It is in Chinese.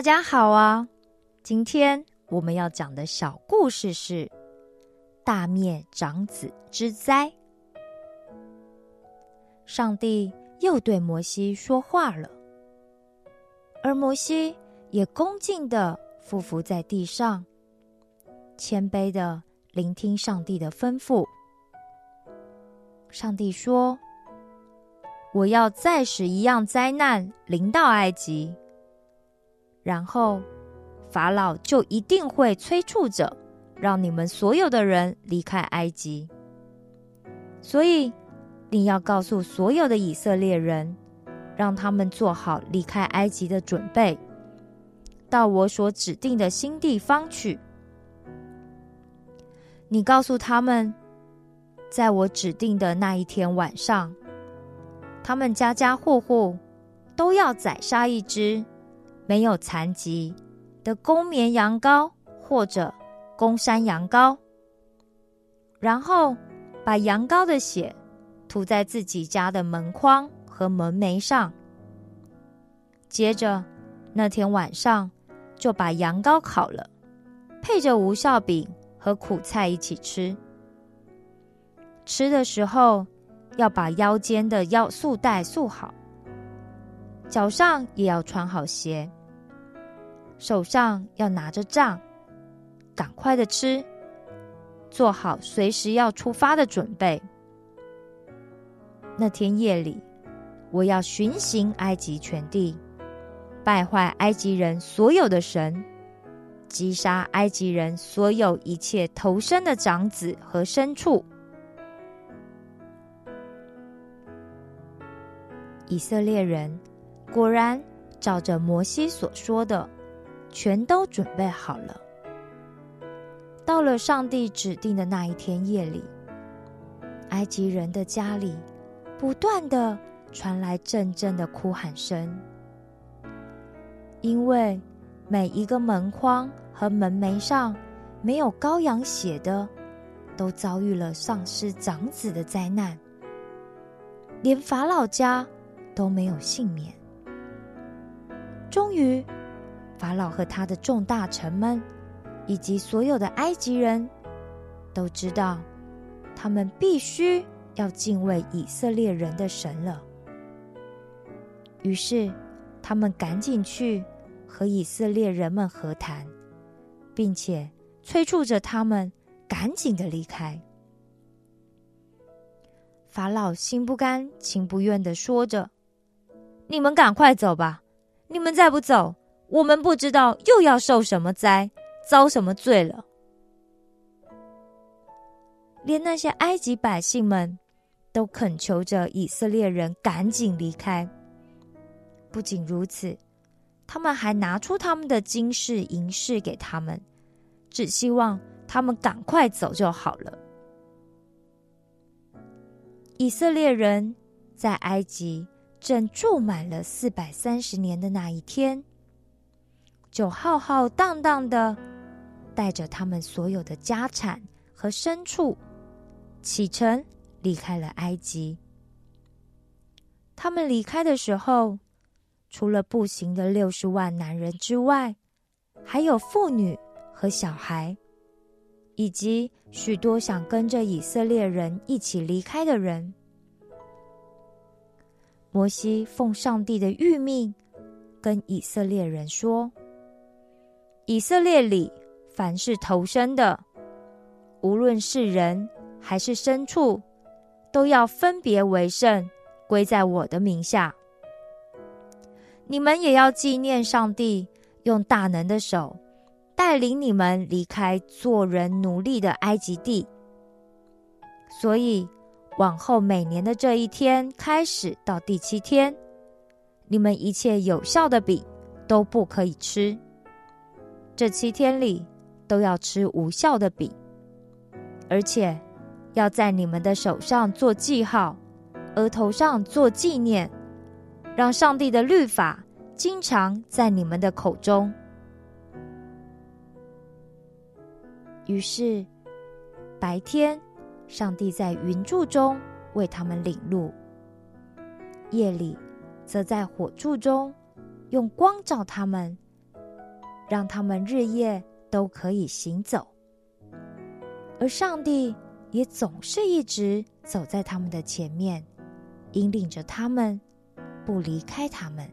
大家好啊！今天我们要讲的小故事是大灭长子之灾。上帝又对摩西说话了，而摩西也恭敬的匍匐在地上，谦卑的聆听上帝的吩咐。上帝说：“我要再使一样灾难临到埃及。”然后，法老就一定会催促着，让你们所有的人离开埃及。所以，你要告诉所有的以色列人，让他们做好离开埃及的准备，到我所指定的新地方去。你告诉他们，在我指定的那一天晚上，他们家家户户都要宰杀一只。没有残疾的公绵羊羔或者公山羊羔，然后把羊羔的血涂在自己家的门框和门楣上。接着那天晚上就把羊羔烤了，配着无效饼和苦菜一起吃。吃的时候要把腰间的腰束带束好，脚上也要穿好鞋。手上要拿着杖，赶快的吃，做好随时要出发的准备。那天夜里，我要巡行埃及全地，败坏埃及人所有的神，击杀埃及人所有一切投生的长子和牲畜。以色列人果然照着摩西所说的。全都准备好了。到了上帝指定的那一天夜里，埃及人的家里不断的传来阵阵的哭喊声，因为每一个门框和门楣上没有羔羊血的，都遭遇了丧失长子的灾难，连法老家都没有幸免。终于。法老和他的众大臣们，以及所有的埃及人都知道，他们必须要敬畏以色列人的神了。于是，他们赶紧去和以色列人们和谈，并且催促着他们赶紧的离开。法老心不甘情不愿的说着：“你们赶快走吧！你们再不走。”我们不知道又要受什么灾，遭什么罪了。连那些埃及百姓们都恳求着以色列人赶紧离开。不仅如此，他们还拿出他们的金饰银饰给他们，只希望他们赶快走就好了。以色列人在埃及正住满了四百三十年的那一天。就浩浩荡荡的带着他们所有的家产和牲畜启程离开了埃及。他们离开的时候，除了步行的六十万男人之外，还有妇女和小孩，以及许多想跟着以色列人一起离开的人。摩西奉上帝的谕命，跟以色列人说。以色列里凡是投生的，无论是人还是牲畜，都要分别为圣，归在我的名下。你们也要纪念上帝用大能的手带领你们离开做人奴隶的埃及地。所以，往后每年的这一天开始到第七天，你们一切有效的饼都不可以吃。这七天里都要吃无效的饼，而且要在你们的手上做记号，额头上做纪念，让上帝的律法经常在你们的口中。于是白天，上帝在云柱中为他们领路；夜里，则在火柱中用光照他们。让他们日夜都可以行走。而上帝也总是一直走在他们的前面，引领着他们，不离开他们。